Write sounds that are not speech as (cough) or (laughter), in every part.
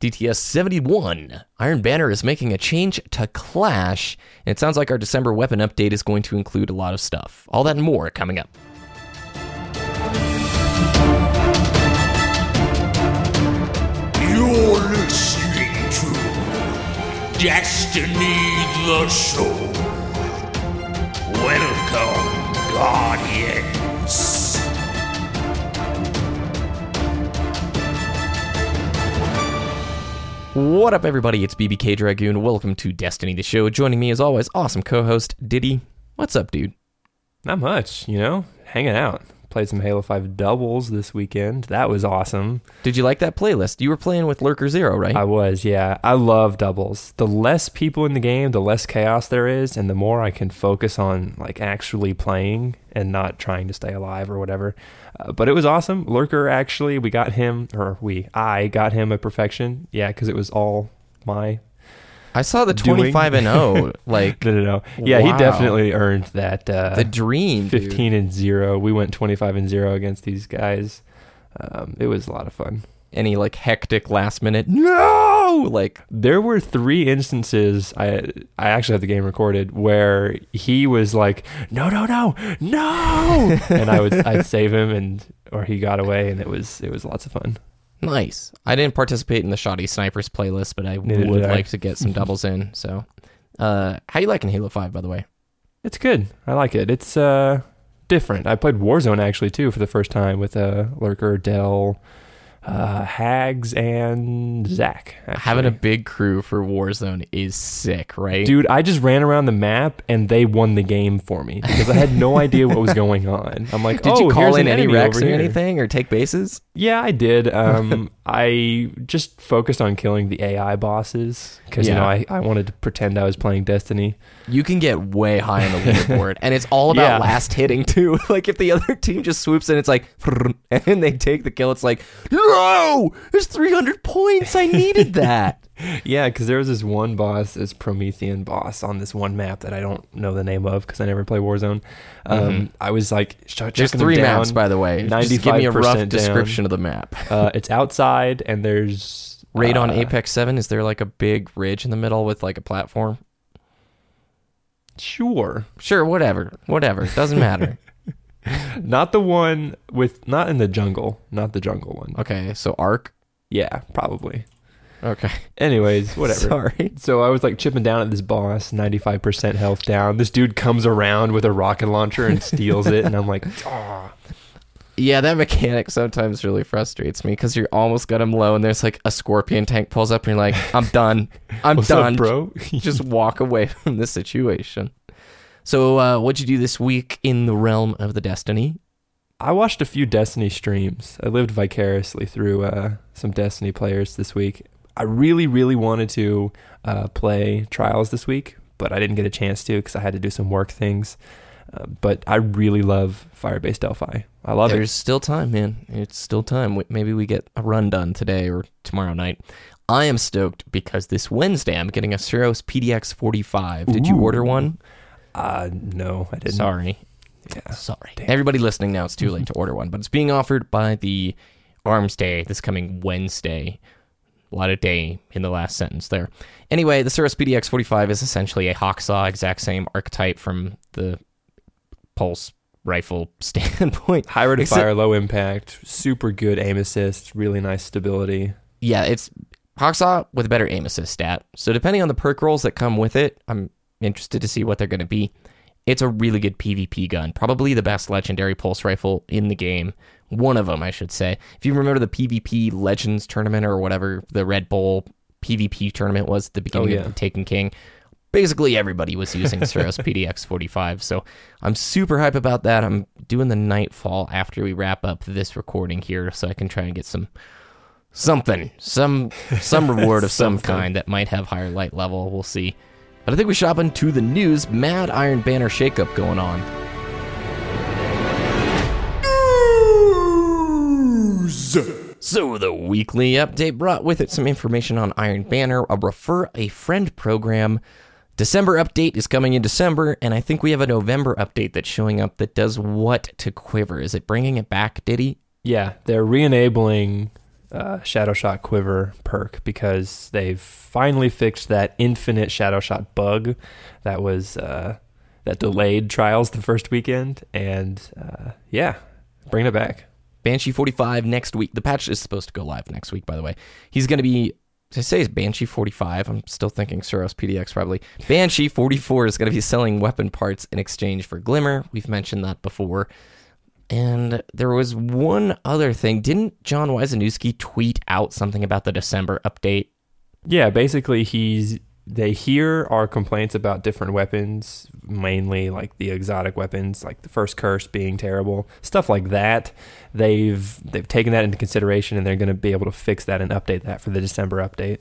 DTS 71. Iron Banner is making a change to Clash, and it sounds like our December weapon update is going to include a lot of stuff. All that and more coming up. You're listening to Destiny the Show. Welcome, Guardians. What up, everybody? It's BBK Dragoon. Welcome to Destiny the Show. Joining me, as always, awesome co host, Diddy. What's up, dude? Not much, you know, hanging out. Played some Halo 5 doubles this weekend. That was awesome. Did you like that playlist? You were playing with Lurker Zero, right? I was, yeah. I love doubles. The less people in the game, the less chaos there is, and the more I can focus on like actually playing and not trying to stay alive or whatever. Uh, but it was awesome. Lurker actually, we got him, or we, I got him a perfection. Yeah, because it was all my I saw the doing- 25 and 0. (laughs) Like, no, no, no. Yeah, Wow. he definitely earned that. Uh, the dream. dude. 15 and 0. We went 25 and 0 against these guys. Um, it was a lot of fun. Any, like, hectic last minute, no! Like, There were three instances I I actually have the game recorded where he was like, "No, no, no. No!" (laughs) and I would I'd save him and or he got away and it was it was lots of fun. nice. I didn't participate in the Shotty Snipers playlist, but I Neither would I. like to get some (laughs) doubles in. So, uh, how you liking Halo 5, by the way? It's good. I like it. It's uh different. I played Warzone actually too for the first time with uh Lurker, Dell, uh Hags and Zach. Having a big crew for Warzone is sick, right? Dude, I just ran around the map and they won the game for me because I had no (laughs) idea what was going on. I'm like, Did oh, you call in an any REQs or here." anything or take bases? Yeah, I did. (laughs) Um, I just focused on killing the AI bosses because you know I, I wanted to pretend I was playing Destiny. You can get way high on the leaderboard, and it's all about (laughs) Yeah. last hitting too. like if the other team just swoops in, it's like, and they take the kill. It's like, no, there's 300 points. I needed that. (laughs) Yeah, because there was this one boss, this Promethean boss on this one map that I don't know the name of because I never play Warzone. Um, I was like, sh- There's them three down. maps, by the way. Just give me a 95% rough down. description of the map. (laughs) Uh, it's outside and there's Raid on uh, Apex 7, is there like a big ridge in the middle with like a platform? Sure, Sure, whatever. Whatever. Doesn't matter. (laughs) (laughs) not the one with not in the jungle, not the jungle one. Okay, so Arc. Yeah, probably. Okay. Anyways, (laughs) whatever. Sorry. So I was like chipping down at this boss, 95% health down. This dude comes around with a rocket launcher and steals it. And I'm like, (laughs) oh. Yeah, that mechanic sometimes really frustrates me because you're almost got him low, and there's like a scorpion tank pulls up, and you're like, "I'm done, I'm What's done, up, bro? Just walk away from this situation." So, uh, what'd you do this week in the realm of the Destiny? I watched a few Destiny streams. I lived vicariously through uh, some Destiny players this week. I really, really wanted to uh, play Trials this week, but I didn't get a chance to because I had to do some work things. Uh, but I really love Firebase Delphi. I love it. There's still time, man. It's still time. Maybe we get a run done today or tomorrow night. I am stoked because this Wednesday I'm getting a Suros PDX 45. Did you order one? Uh, no, I didn't. Sorry. Yeah. Sorry. Damn. Everybody listening now, it's too late to order one, but it's being offered by the Arms Day this coming Wednesday. A lot of day in the last sentence there. Anyway, the Suros PDX 45 is essentially a Hawksaw, exact same archetype from the Pulse rifle (laughs) standpoint. High rate of fire, low impact, super good aim assist, really nice stability. Yeah, it's Hawksaw with a better aim assist stat. So depending on the perk rolls that come with it, I'm interested to see what they're going to be. It's a really good PvP gun, probably the best legendary pulse rifle in the game. One of them, I should say. If you remember the PvP Legends tournament or whatever the Red Bull PvP tournament was at the oh, beginning yeah. of the Taken King, basically everybody was using Suros (laughs) PDX 45. So I'm super hype about that. I'm doing the Nightfall after we wrap up this recording here so I can try and get some something, some some reward of (laughs) some kind that might have higher light level. We'll see. But I think we should hop into the news. Mad Iron Banner shakeup going on. News. So the weekly update brought with it some information on Iron Banner, a refer a friend program. December update is coming in December, and I think we have a November update that's showing up that does what to Quiver? Is it bringing it back, Diddy? Yeah, they're re-enabling uh, Shadow Shot Quiver perk because they've finally fixed that infinite Shadow Shot bug that was uh, that delayed trials the first weekend, and uh, yeah, bring it back. Banshee 45 next week. The patch is supposed to go live next week, by the way. He's going to be, did I say it's Banshee 45? I'm still thinking Suros PDX probably. Banshee 44 is going to be selling weapon parts in exchange for Glimmer. We've mentioned that before. And there was one other thing. Didn't Jon Weisnewski tweet out something about the December update? Yeah, basically he's they hear our complaints about different weapons, mainly like the exotic weapons, like the first curse being terrible, stuff like that. They've they've taken that into consideration and they're going to be able to fix that and update that for the December update.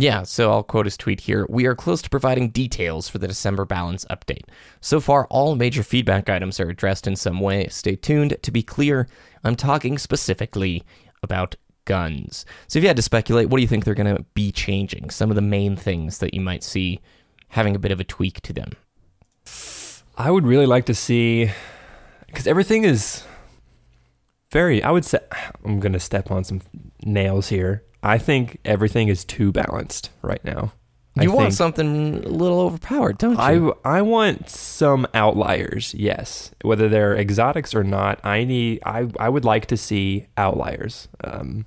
Yeah, so I'll quote his tweet here. We are close to providing details for the December balance update. So far, all major feedback items are addressed in some way. Stay tuned. To be clear, I'm talking specifically about guns. So if you had to speculate, what do you think they're going to be changing? Some of the main things that you might see having a bit of a tweak to them. I would really like to see because everything is very. I would say I'm going to step on some nails here. I think everything is too balanced right now. I You want think- something a little overpowered, don't you? I I want some outliers. Yes, whether they're exotics or not. I need. I I would like to see outliers. Um,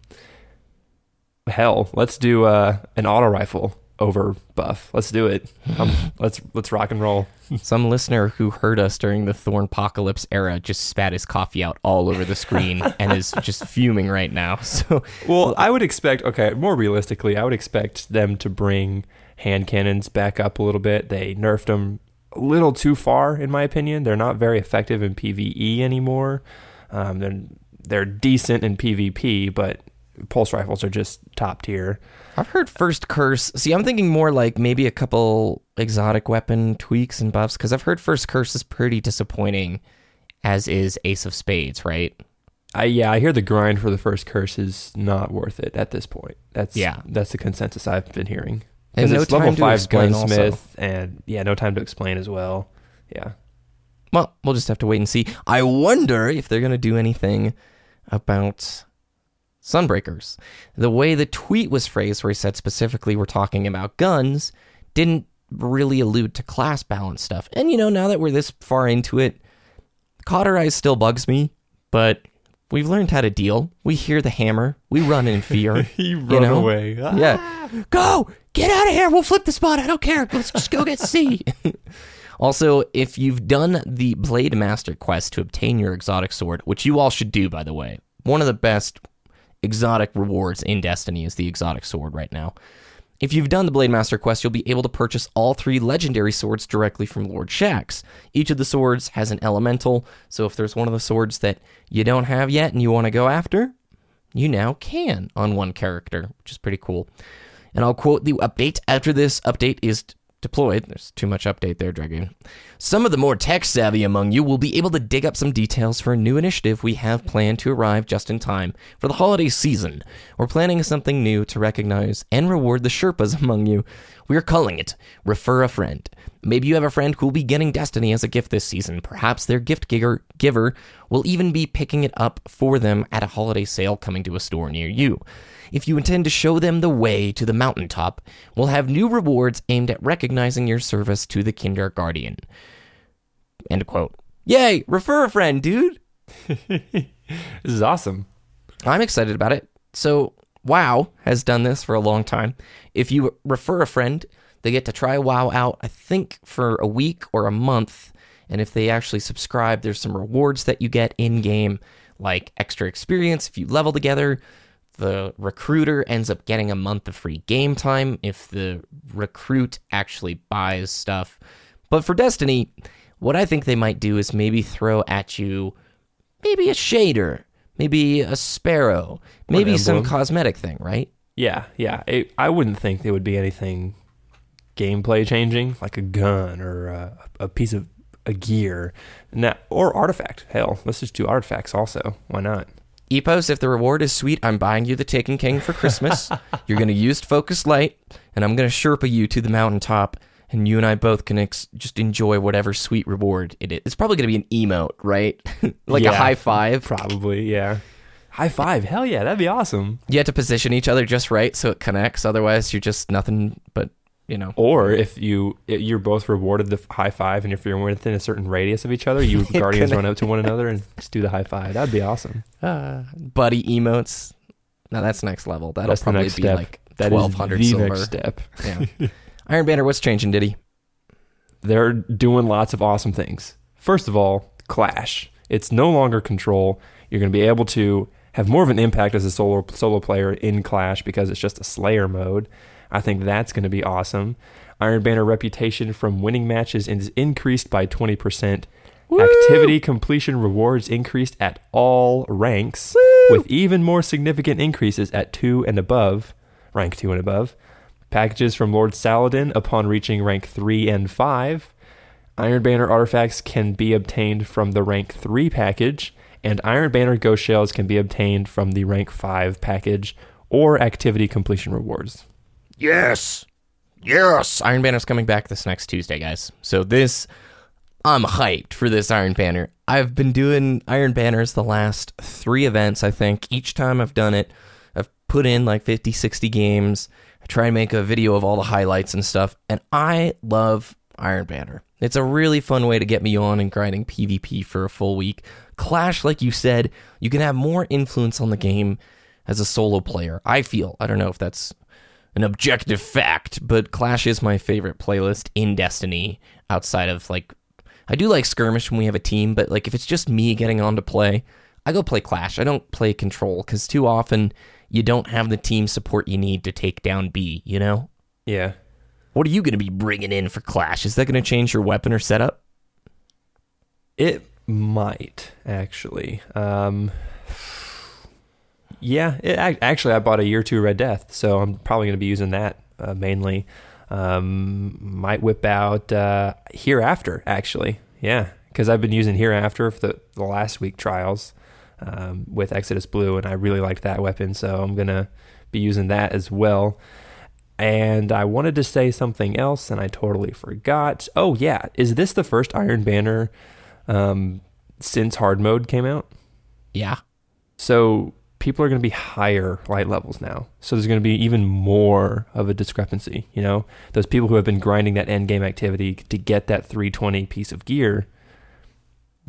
hell, let's do uh, an auto rifle over buff. Let's do it. Um, (laughs) let's let's rock and roll. Some listener who heard us during the Thorn Apocalypse era just spat his coffee out all over the screen and is (laughs) just fuming right now. (laughs) So Well, I would expect. Okay, more realistically, I would expect them to bring hand cannons back up a little bit. They nerfed them a little too far, in my opinion. They're not very effective in PVE anymore. Um, they're they're decent in PvP, but pulse rifles are just top tier. I've heard first curse. See, I'm thinking more like maybe a couple exotic weapon tweaks and buffs because I've heard first curse is pretty disappointing, as is Ace of Spades, right? I yeah, I hear the grind for the first curse is not worth it at this point. That's Yeah. that's the consensus I've been hearing. And no it's level time to five explain also. and yeah, no time to explain as well. Yeah. Well, we'll just have to wait and see. I wonder if they're going to do anything about Sunbreakers. The way the tweet was phrased, where he said specifically we're talking about guns, didn't really allude to class balance stuff. And, you know, now that we're this far into it, Cauterize still bugs me, but we've learned how to deal. We hear the hammer, we run in fear. (laughs) He you know? Ah. Yeah. Go! Get out of here! We'll flip the spot. I don't care. Let's just go get C. (laughs) also, if you've done the Blade Master quest to obtain your exotic sword, which you all should do, by the way, one of the best exotic rewards in Destiny is the exotic sword right now. If you've done the Blade Master quest, you'll be able to purchase all three legendary swords directly from Lord Shax. Each of the swords has an elemental, so if there's one of the swords that you don't have yet and you want to go after, you now can on one character, which is pretty cool. And I'll quote the update after this update is deployed. There's too much update there, Dragoon. Some of the more tech savvy among you will be able to dig up some details for a new initiative we have planned to arrive just in time for the holiday season. We're planning something new to recognize and reward the Sherpas (laughs) among you. We are calling it Refer a Friend. Maybe you have a friend who will be getting Destiny as a gift this season. Perhaps their gift giver, giver will even be picking it up for them at a holiday sale coming to a store near you. If you intend to show them the way to the mountaintop, we'll have new rewards aimed at recognizing your service to the Kindergarten. End quote. Yay! Refer a friend, dude! (laughs) This is awesome. I'm excited about it. So, WoW has done this for a long time. If you refer a friend, they get to try WoW out, I think, for a week or a month. And if they actually subscribe, there's some rewards that you get in game, like extra experience if you level together. The recruiter ends up getting a month of free game time if the recruit actually buys stuff. But for Destiny, what I think they might do is maybe throw at you maybe a shader, maybe a sparrow, maybe some cosmetic thing, right? Yeah, yeah. It, I wouldn't think there would be anything gameplay changing, like a gun or a, a piece of a gear, that, or artifact. Hell, let's just do artifacts also. Why not? Epos, if the reward is sweet, I'm buying you the Taken King for Christmas. (laughs) You're going to use focus light, and I'm going to Sherpa you to the mountaintop, and you and I both can ex- just enjoy whatever sweet reward it is. It's probably going to be an emote, right? (laughs) like a high five. Probably, yeah. High five. Hell yeah, that'd be awesome. You have to position each other just right so it connects. Otherwise, you're just nothing but you know. Or if you you're both rewarded the high five, and if you're within a certain radius of each other, you (laughs) guardians run up to one another and just do the high five. That'd be awesome. Uh, buddy emotes. Now that's next level. That'll That's probably be step. like That is twelve hundred the silver. next step. Yeah. (laughs) Iron Banner, what's changing, Diddy? They're doing lots of awesome things. First of all, Clash. It's no longer control. You're going to be able to have more of an impact as a solo solo player in Clash because it's just a Slayer mode. I think that's going to be awesome. Iron Banner reputation from winning matches is increased by 20%. Activity completion rewards increased at all ranks, with even more significant increases at 2 and above, rank 2 and above. Packages from Lord Saladin upon reaching rank 3 and 5. Iron Banner artifacts can be obtained from the rank 3 package, and Iron Banner Ghost Shells can be obtained from the rank 5 package or activity completion rewards. Yes. Yes. Iron Banner's coming back this next Tuesday, guys. So this, I'm hyped for this Iron Banner. I've been doing Iron Banners the last three events, I think. Each time I've done it, I've put in like 50, 60 games. I try and make a video of all the highlights and stuff. And I love Iron Banner. It's a really fun way to get me on and grinding PvP for a full week. Clash, like you said, you can have more influence on the game as a solo player. I feel. I don't know if that's an objective fact, but Clash is my favorite playlist in Destiny outside of like I do like skirmish when we have a team, but like if it's just me getting on to play, I go play Clash. I don't play control cuz too often you don't have the team support you need to take down B, you know? Yeah. What are you going to be bringing in for Clash? Is that going to change your weapon or setup? It might actually. Um, yeah, it, actually, I bought a year two Red Death, so I'm probably going to be using that uh, mainly. Um, might whip out uh, Hereafter actually. Yeah, because I've been using Hereafter for the, the last week trials um, with Exodus Blue, and I really like that weapon, so I'm gonna be using that as well. And I wanted to say something else, and I totally forgot. Oh yeah, is this the first Iron Banner um, since hard mode came out? Yeah. So people are going to be higher light levels now. So there's going to be even more of a discrepancy. You know, those people who have been grinding that end game activity to get that 320 piece of gear,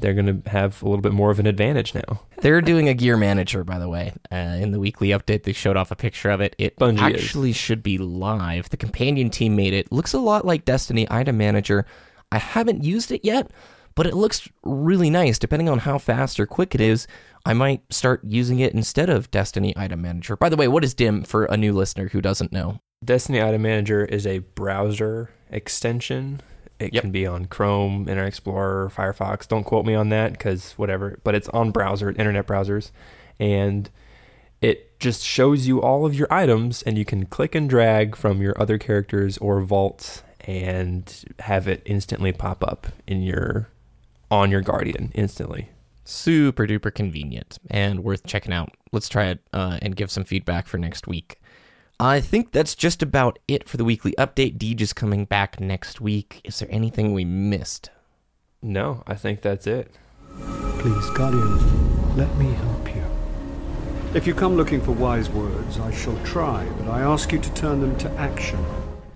they're going to have a little bit more of an advantage now. They're doing a gear manager, by the way. Uh, in the weekly update, they showed off a picture of it. It Bungie is. actually should be live. The companion team made it. Looks a lot like Destiny Item Manager. I haven't used it yet, but it looks really nice. Depending on how fast or quick it is, I might start using it instead of Destiny Item Manager. By the way, what is DIM for a new listener who doesn't know? Destiny Item Manager is a browser extension. It Yep. can be on Chrome, Internet Explorer, Firefox. Don't quote me on that because whatever. But it's on browser, internet browsers, and it just shows you all of your items, and you can click and drag from your other characters or vaults and have it instantly pop up in your on your Guardian instantly. Super duper convenient and worth checking out. Let's try it uh, and give some feedback for next week. I think that's just about it for the weekly update. Deej is coming back next week. Is there anything we missed? No, I think that's it. Please, Guardian, let me help you. If you come looking for wise words, I shall try, but I ask you to turn them to action.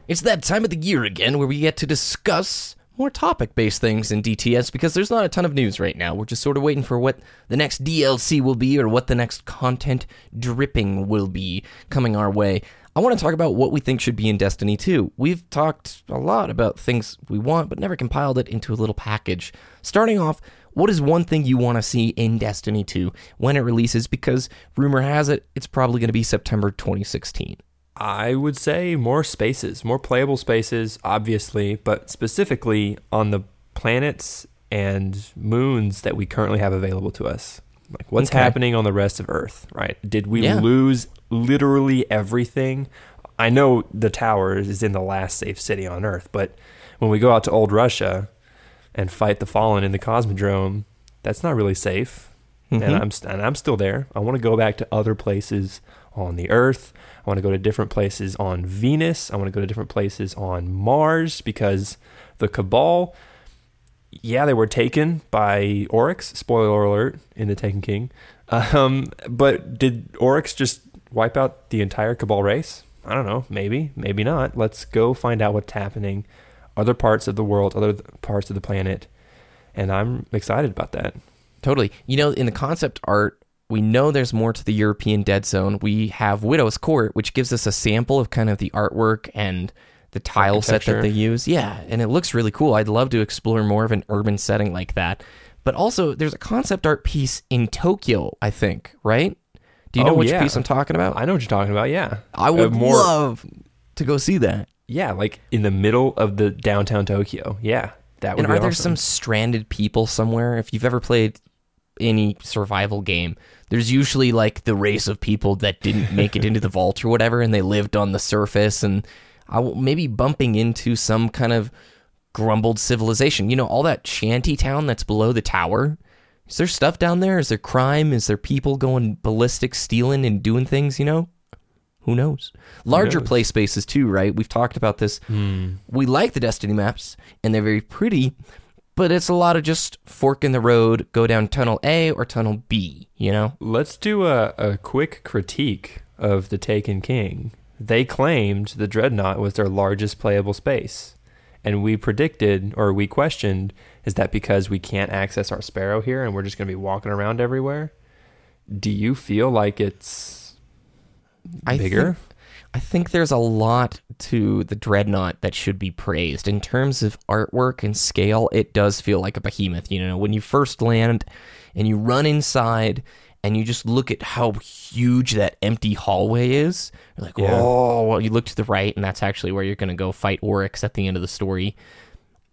It's that time of the year again where we get to discuss more topic based things in DTS because there's not a ton of news right now. We're just sort of waiting for what the next DLC will be or what the next content dripping will be coming our way. I want to talk about what we think should be in Destiny 2. We've talked a lot about things we want, but never compiled it into a little package. Starting off, what is one thing you want to see in Destiny 2 when it releases? Because rumor has it, it's probably going to be September 2016. I would say more spaces, more playable spaces, obviously, but specifically on the planets and moons that we currently have available to us. Like what's Okay. happening on the rest of Earth, right? Did we Yeah. lose literally everything? I know the tower is in the last safe city on Earth, but when we go out to old Russia and fight the fallen in the Cosmodrome, that's not really safe. Mhm. And I'm and I'm still there. I want to go back to other places on the Earth. I want to go to different places on Venus. I want to go to different places on Mars because the Cabal, yeah, they were taken by Oryx. Spoiler alert in the Taken King. Um, but did Oryx just wipe out the entire Cabal race? I don't know. Maybe, maybe not. Let's go find out what's happening, other parts of the world, other parts of the planet, and I'm excited about that. Totally. You know, in the concept art, we know there's more to the European Dead Zone. We have Widow's Court, which gives us a sample of kind of the artwork and the tile set that they use. Yeah, and it looks really cool. I'd love to explore more of an urban setting like that. But also, there's a concept art piece in Tokyo, I think, right? Do you know Oh, which yeah. piece I'm talking about? I know what you're talking about. Yeah, I Uh, would more. love to go see that. Yeah, like in the middle of the downtown Tokyo. Yeah, that would And are there some stranded people somewhere? If you've ever played any survival game, there's usually like the race of people that didn't make it into the vault or whatever, and they lived on the surface, and I will, maybe bumping into some kind of grumbled civilization. You know, all that shanty town that's below the tower. Is there stuff down there? Is there crime? Is there people going ballistic, stealing, and doing things? You know, who knows? Larger knows? play spaces too, right? We've talked about this. Hmm. We like the Destiny maps, and they're very pretty, but it's a lot of just fork in the road, go down tunnel A or tunnel B. You know, Let's do a, a quick critique of the Taken King. They claimed the Dreadnought was their largest playable space. And we predicted, or we questioned, is that because we can't access our Sparrow here and we're just going to be walking around everywhere? Do you feel like it's I bigger? I think there's a lot to the Dreadnought that should be praised in terms of artwork and scale. It does feel like a behemoth. You know, when you first land and you run inside and you just look at how huge that empty hallway is, you're like, Yeah. oh, well, you look to the right, and that's actually where you're going to go fight Oryx at the end of the story.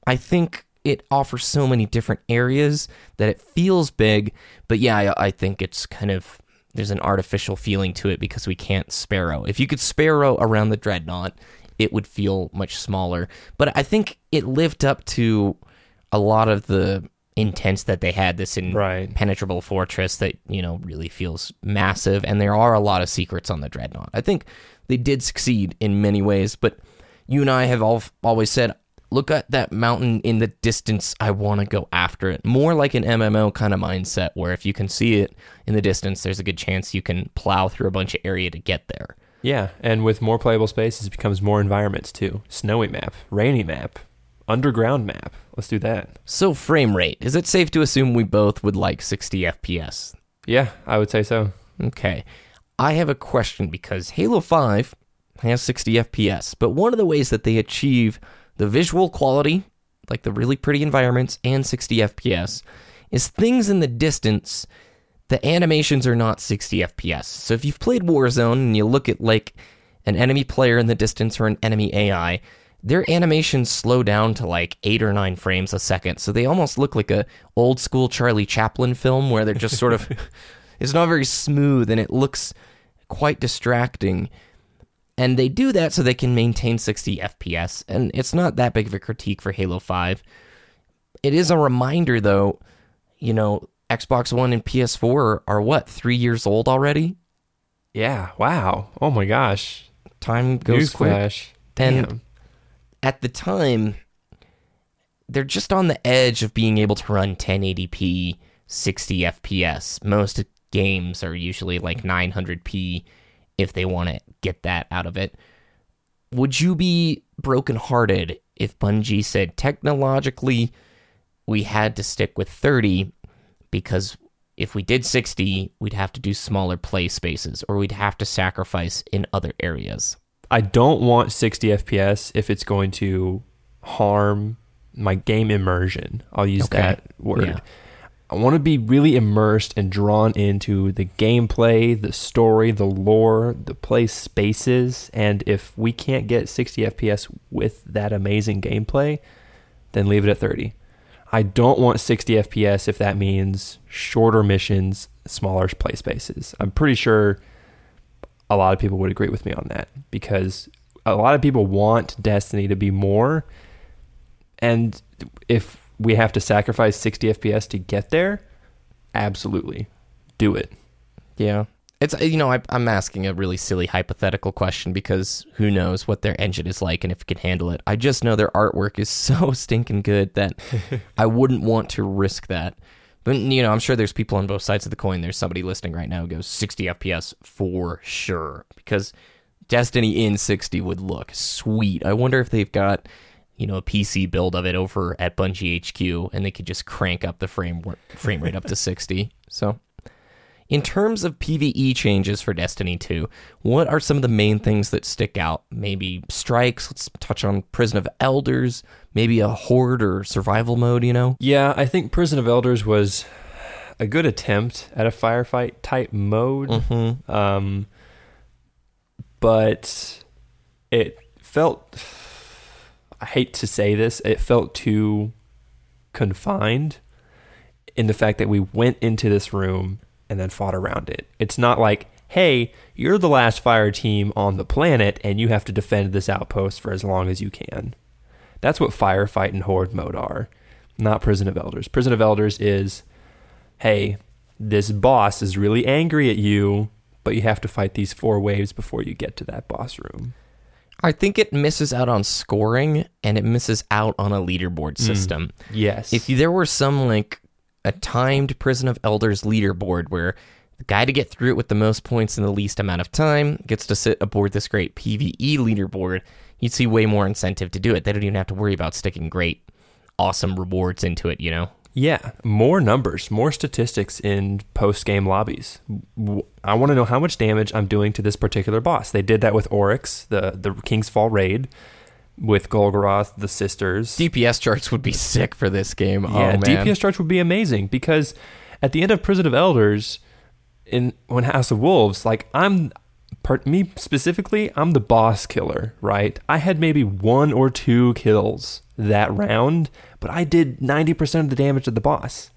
I think it offers so many different areas that it feels big, but yeah, I, I think it's kind of there's an artificial feeling to it because we can't sparrow. If you could sparrow around the dreadnought, it would feel much smaller. But I think it lived up to a lot of the intents that they had. This Right. impenetrable fortress that you know really feels massive, and there are a lot of secrets on the dreadnought. I think they did succeed in many ways, but you and I have all, always said, look at that mountain in the distance. I want to go after it. More like an MMO kind of mindset, where if you can see it in the distance, there's a good chance you can plow through a bunch of area to get there. Yeah, and with more playable spaces, it becomes more environments too. Snowy map, rainy map, underground map. Let's do that. So, frame rate. Is it safe to assume we both would like 60 FPS? Yeah, I would say so. Okay. I have a question because Halo 5 has 60 FPS, but one of the ways that they achieve the visual quality, like the really pretty environments, and 60 FPS, is things in the distance. The animations are not 60 FPS. So if you've played Warzone and you look at like an enemy player in the distance or an enemy AI, their animations slow down to like eight or nine frames a second. So they almost look like a old school Charlie Chaplin film where they're just sort of (laughs) it's not very smooth and it looks quite distracting. And they do that so they can maintain 60 FPS. And it's not that big of a critique for Halo 5. It is a reminder, though, you know, Xbox One and PS4 are, what, three years old already? Yeah. Wow. Oh my gosh. Time goes quick. Newsflash. And- Damn. At the time, they're just on the edge of being able to run 1080p 60 FPS. Most games are usually like 900p if they want to get that out of it. Would you be brokenhearted if Bungie said technologically we had to stick with 30 because if we did 60, we'd have to do smaller play spaces or we'd have to sacrifice in other areas? I don't want 60 FPS if it's going to harm my game immersion. I'll use Okay. that word. Yeah. I want to be really immersed and drawn into the gameplay, the story, the lore, the play spaces. And if we can't get 60 FPS with that amazing gameplay, then leave it at 30. I don't want 60 FPS if that means shorter missions, smaller play spaces. I'm pretty sure a lot of people would agree with me on that because a lot of people want Destiny to be more. And if we have to sacrifice 60 FPS to get there, absolutely do it. Yeah. It's you know I, I'm asking a really silly hypothetical question because who knows what their engine is like and if it can handle it. I just know their artwork is (laughs) so stinking good that (laughs) I wouldn't want to risk that. But you know, I'm sure there's people on both sides of the coin. There's somebody listening right now who goes 60 FPS for sure because Destiny in 60 would look sweet. I wonder if they've got you know a PC build of it over at Bungie HQ and they could just crank up the frame frame rate up to 60. So in terms of PvE changes for Destiny 2, what are some of the main things that stick out? Maybe strikes, let's touch on Prison of Elders, maybe a horde or survival mode, you know? Yeah, I think Prison of Elders was a good attempt at a firefight type mode. Mm-hmm. Um, but it felt, I hate to say this, it felt too confined in the fact that we went into this room and then fought around it. It's not like, hey, you're the last fire team on the planet and you have to defend this outpost for as long as you can. That's what firefight and horde mode are, not Prison of Elders. Prison of Elders is, hey, this boss is really angry at you, but you have to fight these four waves before you get to that boss room. I think it misses out on scoring and it misses out on a leaderboard hmm. system. Yes. If there were some like a timed Prison of Elders leaderboard where the guy to get through it with the most points in the least amount of time gets to sit aboard this great PvE leaderboard, you'd see way more incentive to do it. They don't even have to worry about sticking great, awesome rewards into it, you know? Yeah, more numbers, more statistics in post game lobbies. I want to know how much damage I'm doing to this particular boss. They did that with Oryx, the the King's Fall raid, with Golgoroth, the sisters. DPS charts would be sick for this game. Oh, yeah, oh, man. DPS charts would be amazing because at the end of Prison of Elders, in when House of Wolves, like I'm, part, me specifically, I'm the boss killer, right? I had maybe one or two kills that round, but I did ninety percent of the damage to the boss,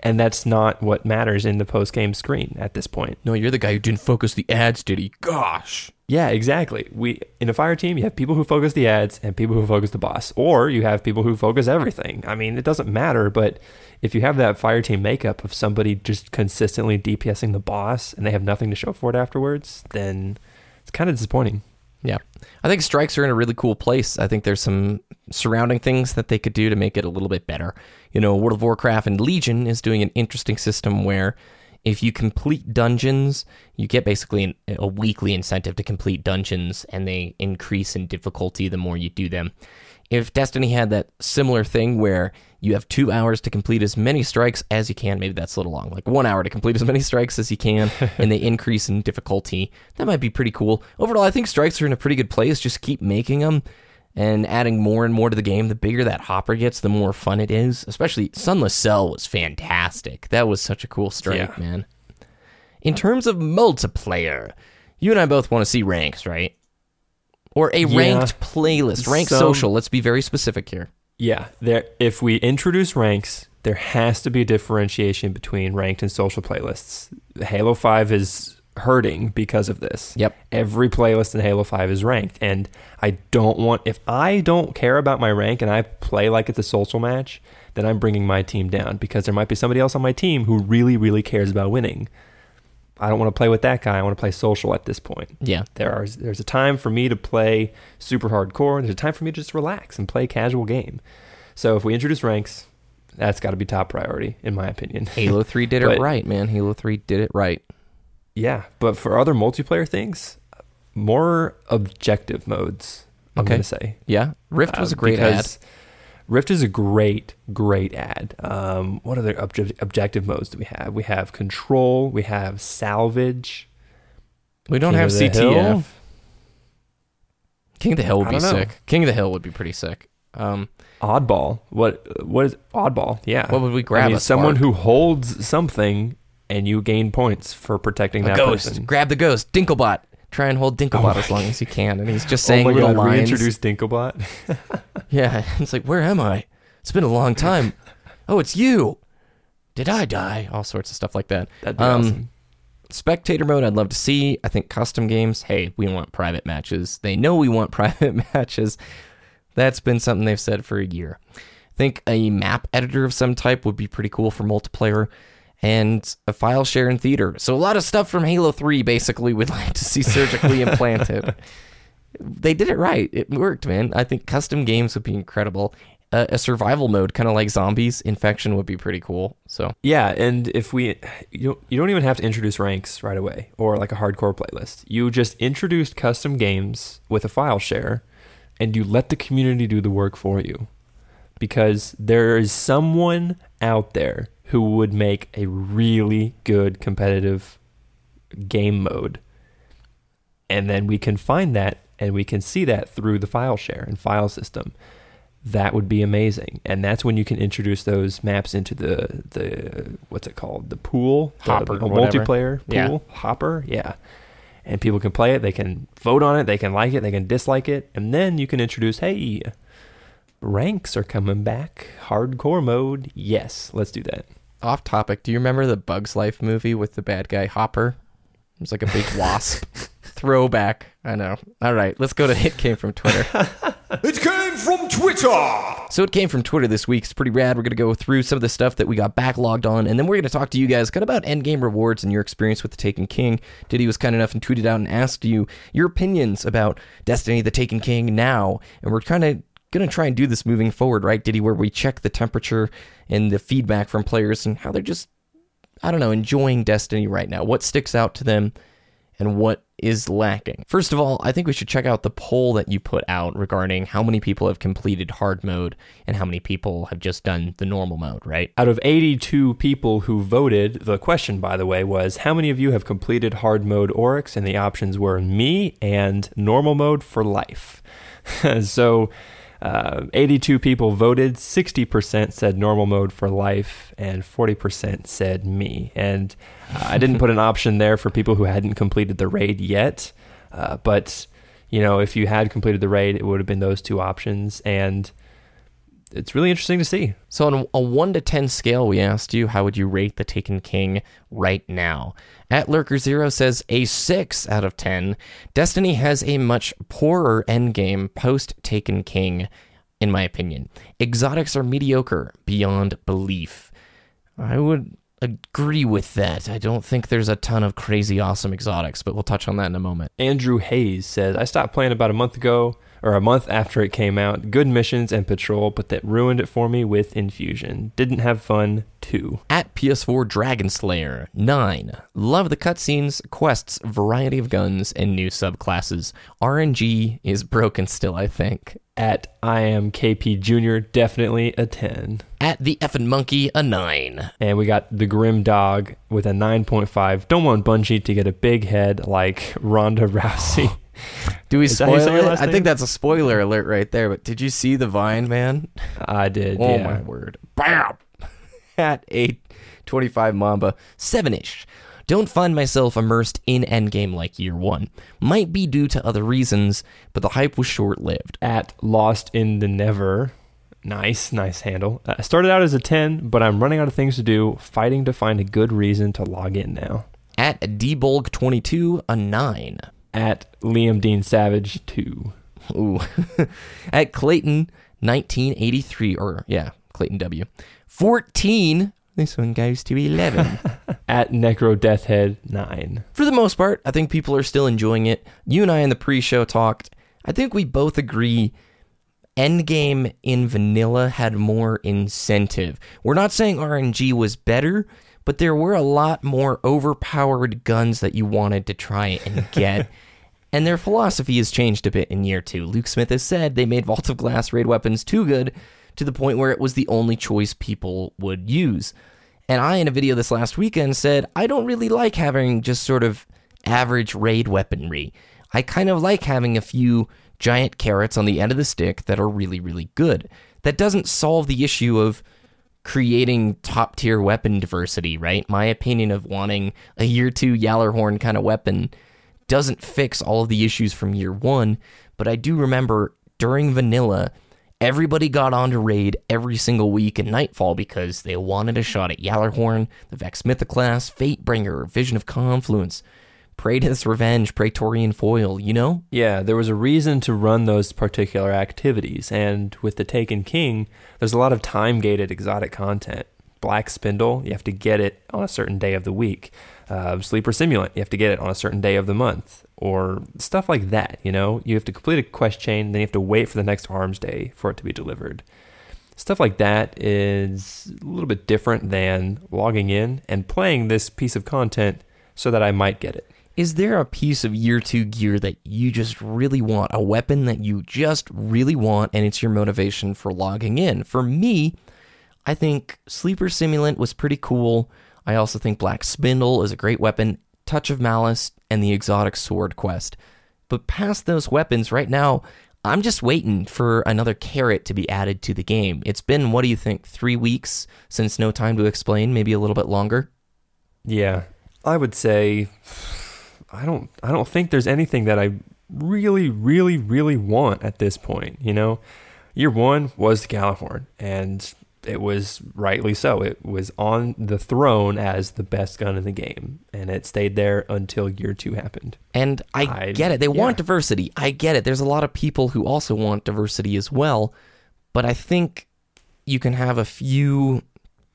and that's not what matters in the post game screen at this point. No, you're the guy who didn't focus the ads, did he? Gosh. Yeah, exactly. We in a fire team, you have people who focus the ads and people who focus the boss, or you have people who focus everything. I mean, it doesn't matter, but if you have that fire team makeup of somebody just consistently DPSing the boss and they have nothing to show for it afterwards, then it's kind of disappointing. Yeah. I think strikes are in a really cool place. I think there's some surrounding things that they could do to make it a little bit better. You know, World of Warcraft and Legion is doing an interesting system where if you complete dungeons, you get basically an, a weekly incentive to complete dungeons and they increase in difficulty the more you do them. If Destiny had that similar thing where you have two hours to complete as many strikes as you can, maybe that's a little long, like one hour to complete as many strikes as you can, (laughs) and they increase in difficulty, that might be pretty cool. Overall, I think strikes are in a pretty good place. Just keep making them and adding more and more to the game. The bigger that hopper gets, the more fun it is. Especially Sunless Cell was fantastic. That was such a cool strike, Yeah. man. In terms of multiplayer, you and I both want to see ranks, right? Or a Yeah. ranked playlist, ranked Some- social. Let's be very specific here. Yeah, there. If we introduce ranks, there has to be a differentiation between ranked and social playlists. Halo Five is hurting because of this. Yep. Every playlist in Halo Five is ranked, and I don't want. If I don't care about my rank and I play like it's a social match, then I'm bringing my team down because there might be somebody else on my team who really, really cares about winning. I don't want to play with that guy. I want to play social at this point Yeah. there are there's a time for me to play super hardcore and there's a time for me to just relax and play a casual game so if we introduce ranks that's got to be top priority in my opinion Halo 3 did it (laughs) right, man. Halo 3 did it right. Yeah but for other multiplayer things more objective modes i'm Okay. gonna say Yeah. Rift was Uh, a great ad. Rift is a great, great ad. Um, what other obje- objective modes do we have? We have control. We have salvage. We don't King have CTF. Hill? King of the Hill would be know. sick. King of the Hill would be pretty sick. Um, Oddball. What? What is oddball? Yeah. what would we grab? I mean, someone who holds something and you gain points for protecting a that ghost. person. Grab the ghost. Dinklebot. Try and hold Dinklebot Oh as long as you can, and he's just oh saying my little god, lines. reintroduce Dinklebot. (laughs) Yeah, (laughs) it's like, where am I? It's been a long time. (laughs) oh, it's you. Did I die? All sorts of stuff like that. That'd be Um, awesome. Spectator mode, I'd love to see. I think custom games, hey, we want private matches. They know we want private matches. That's been something they've said for a year. I think a map editor of some type would be pretty cool for multiplayer and a file share in theater. So a lot of stuff from Halo 3 basically we'd (laughs) like to see surgically implanted. They did it right. It worked, man. I think custom games would be incredible. a, a survival mode, kind of like zombies. Infection would be pretty cool. So Yeah, and if we you don't, you don't even have to introduce ranks right away or like a hardcore playlist. You just introduced custom games with a file share and you let the community do the work for you. Because there is someone out there who would make a really good competitive game mode. And then we can find that and we can see that through the file share and file system. That would be amazing. And that's when you can introduce those maps into the the what's it called? The pool? The- Hopper, a whatever. multiplayer Yeah. pool? Hopper? Yeah. And people can play it. They can vote on it. They can like it. They can dislike it. And then you can introduce hey ranks are coming back hardcore mode yes let's do that off topic. Do you remember the Bugs Life movie with the bad guy Hopper? It was like a big wasp. (laughs) Throwback. I know. All right, let's go to It Came from Twitter. (laughs) It came from Twitter! So it came from Twitter this week. It's pretty rad. We're going to go through some of the stuff that we got backlogged on, and then we're going to talk to you guys kind of about endgame rewards and your experience with the Taken King. Diddy was kind enough and tweeted out and asked you your opinions about Destiny, the Taken King now, and we're kind of going to try and do this moving forward, right, Diddy, where we check the temperature and the feedback from players and how they're just, I don't know, enjoying Destiny right now. What sticks out to them and what is lacking. First of all, I think we should check out the poll that you put out regarding how many people have completed hard mode and how many people have just done the normal mode, right? out of 82 people who voted the question by the way was how many of you have completed hard mode oryx and the options were me and normal mode for life (laughs) so uh, 82 people voted 60% said normal mode for life and 40% said me. And uh, i didn't put an (laughs) option there for people who hadn't completed the raid yet. Uh, but you know if you had completed the raid it would have been those two options. And it's really interesting to see So on a 1 to 10 scale, we asked you how would you rate the Taken King right now? At Lurker Zero says a 6 out of 10. Destiny has a much poorer endgame post Taken King, in my opinion. Exotics are mediocre beyond belief. I would agree with that. I don't think there's a ton of crazy awesome exotics, but we'll touch on that in a moment. Andrew Hayes says, I stopped playing about a month ago, or a month after it came out. Good missions and patrol, but that ruined it for me with Infusion. Didn't have fun, too. At PS4 Dragon Slayer 9. Love the cutscenes, quests, variety of guns, and new subclasses. RNG is broken still, I think. At I am KP Jr., definitely a 10. At the effing monkey, a 9. And we got the Grim Dog with a 9.5. Don't want Bungie to get a big head like Ronda Rousey. (laughs) Do we Is that how you spoil say your it? last I name? think that's a spoiler alert right there, but did you see the Vine, man? I did, Oh yeah. my word. Bam! (laughs) At 825 Mamba, 7 ish. Don't find myself immersed in Endgame like year one. Might be due to other reasons, but the hype was short lived. At Lost in the Never. Nice, nice handle. Uh, started out as a 10, but I'm running out of things to do, fighting to find a good reason to log in now. At Debulk22, a 9. At Liam Dean Savage 2. Ooh. (laughs) At Clayton, 1983, or yeah, Clayton W. 14. This one goes to 11. (laughs) (laughs) At Necro Deathhead 9. For the most part, I think people are still enjoying it. You and I in the pre show talked. I think we both agree Endgame in vanilla had more incentive. We're not saying RNG was better, but there were a lot more overpowered guns that you wanted to try and get. (laughs) and their philosophy has changed a bit in year two. Luke Smith has said they made Vault of Glass raid weapons too good to the point where it was the only choice people would use. And I, in a video this last weekend, said I don't really like having just sort of average raid weaponry. I kind of like having a few giant carrots on the end of the stick that are really, really good. That doesn't solve the issue of creating top tier weapon diversity, right? My opinion of wanting a year two Gjallarhorn kind of weapon doesn't fix all of the issues from year one, but I do remember during vanilla, everybody got on onto raid every single week in Nightfall because they wanted a shot at Gjallarhorn, the Vex Mythoclast, Fatebringer, Vision of Confluence, Praedyth's Revenge, Praetorian Foil, you know? Yeah, there was a reason to run those particular activities, and with the Taken King, there's a lot of time gated exotic content. Black Spindle, you have to get it on a certain day of the week. Uh, Sleeper Simulant, you have to get it on a certain day of the month, or stuff like that. You know, you have to complete a quest chain, then you have to wait for the next Arms Day for it to be delivered. Stuff like that is a little bit different than logging in and playing this piece of content so that I might get it. Is there a piece of year two gear that you just really want, a weapon that you just really want, and it's your motivation for logging in? For me, I think Sleeper Simulant was pretty cool. I also think Black Spindle is a great weapon, Touch of Malice, and the Exotic Sword Quest. But past those weapons, right now, I'm just waiting for another carrot to be added to the game. It's been, what do you think, three weeks since No Time to Explain, maybe a little bit longer? Yeah, I would say I don't I don't think there's anything that I really really really want at this point, you know. Year 1 was the Gjallarhorn and it was rightly so. It was on the throne as the best gun in the game, and it stayed there until year two happened. And I, I- get it. They yeah. want diversity. I get it. There's a lot of people who also want diversity as well. But I think you can have a few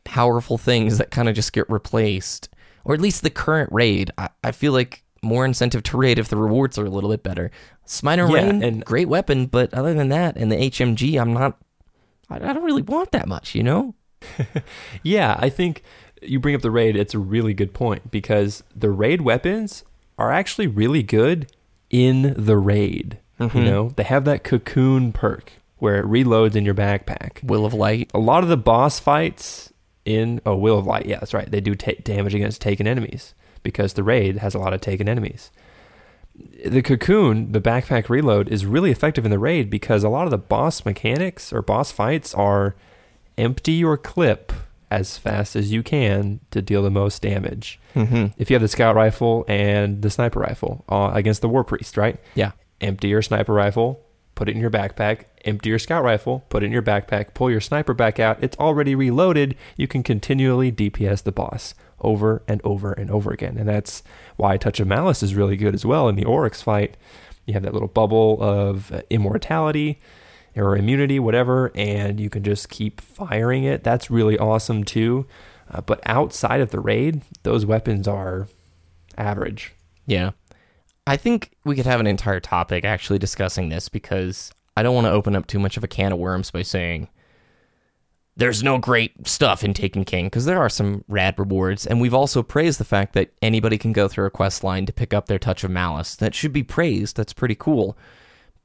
powerful things that kind of just get replaced, or at least the current raid. I, I feel like more incentive to raid if the rewards are a little bit better. Smiter Yeah, Rain, and- great weapon, but other than that, and the HMG, I'm not. I, I don't really want that much, you know. (laughs) Yeah, I think you bring up the raid. It's a really good point because the raid weapons are actually really good in the raid. You mm-hmm. know, they have that cocoon perk where it reloads in your backpack. Will of Light. A lot of the boss fights in oh Will of Light, yeah, that's right. They do take damage against taken enemies because the raid has a lot of taken enemies. The cocoon, the backpack reload, is really effective in the raid because a lot of the boss mechanics or boss fights are empty your clip as fast as you can to deal the most damage. Mm-hmm. If you have the scout rifle and the sniper rifle uh, against the Warpriest, right? Yeah. Empty your sniper rifle, put it in your backpack. Empty your scout rifle, put it in your backpack. Pull your sniper back out. It's already reloaded. You can continually DPS the boss over and over and over again, and that's why Touch of Malice is really good as well in the Oryx fight. You have that little bubble of uh, immortality or immunity, whatever, and you can just keep firing it. That's really awesome too. Uh, but outside of the raid, those weapons are average. Yeah. I think we could have an entire topic actually discussing this because I don't want to open up too much of a can of worms by saying there's no great stuff in Taken King because there are some rad rewards. And we've also praised the fact that anybody can go through a quest line to pick up their Touch of Malice. That should be praised. That's pretty cool.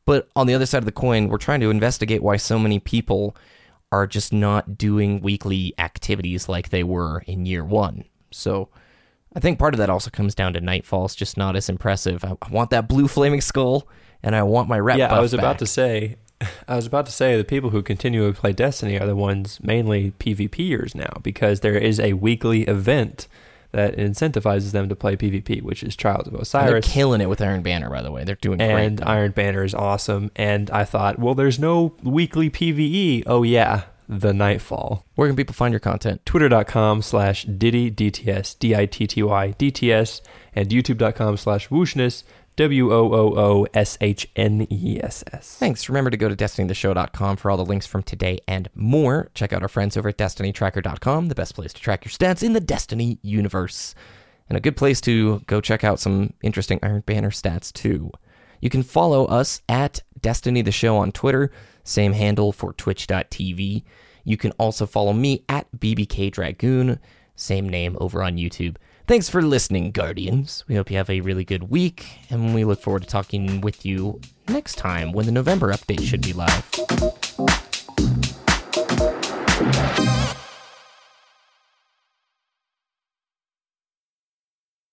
But on the other side of the coin, we're trying to investigate why so many people are just not doing weekly activities like they were in year one. So I think part of that also comes down to Nightfall's just not as impressive. I, want that blue flaming skull, and I want my rep. yeah, I was about to say, (laughs) I was about to say the people who continue to play Destiny are the ones mainly PvPers now because there is a weekly event that incentivizes them to play PvP, which is Trials of And they're killing it with Iron Banner, by the way. They're doing it. And great. Iron Banner is awesome. And I thought, well, there's no weekly PvE. Oh, yeah, the Nightfall. Where can people find your content? Twitter.com slash Ditty DTS, D I T T Y DTS, and YouTube.com slash Woooshness, W O O O S H N E S S. Thanks. Remember to go to destinytheshow.com for all the links from today and more. Check out our friends over at destinytracker.com, the best place to track your stats in the Destiny universe. And a good place to go check out some interesting Iron Banner stats too. You can follow us at Destiny the Show on Twitter, same handle for twitch.tv. You can also follow me at BBK Dragoon, same name over on YouTube. Thanks for listening, Guardians. We hope you have a really good week, and we look forward to talking with you next time when the November update should be live.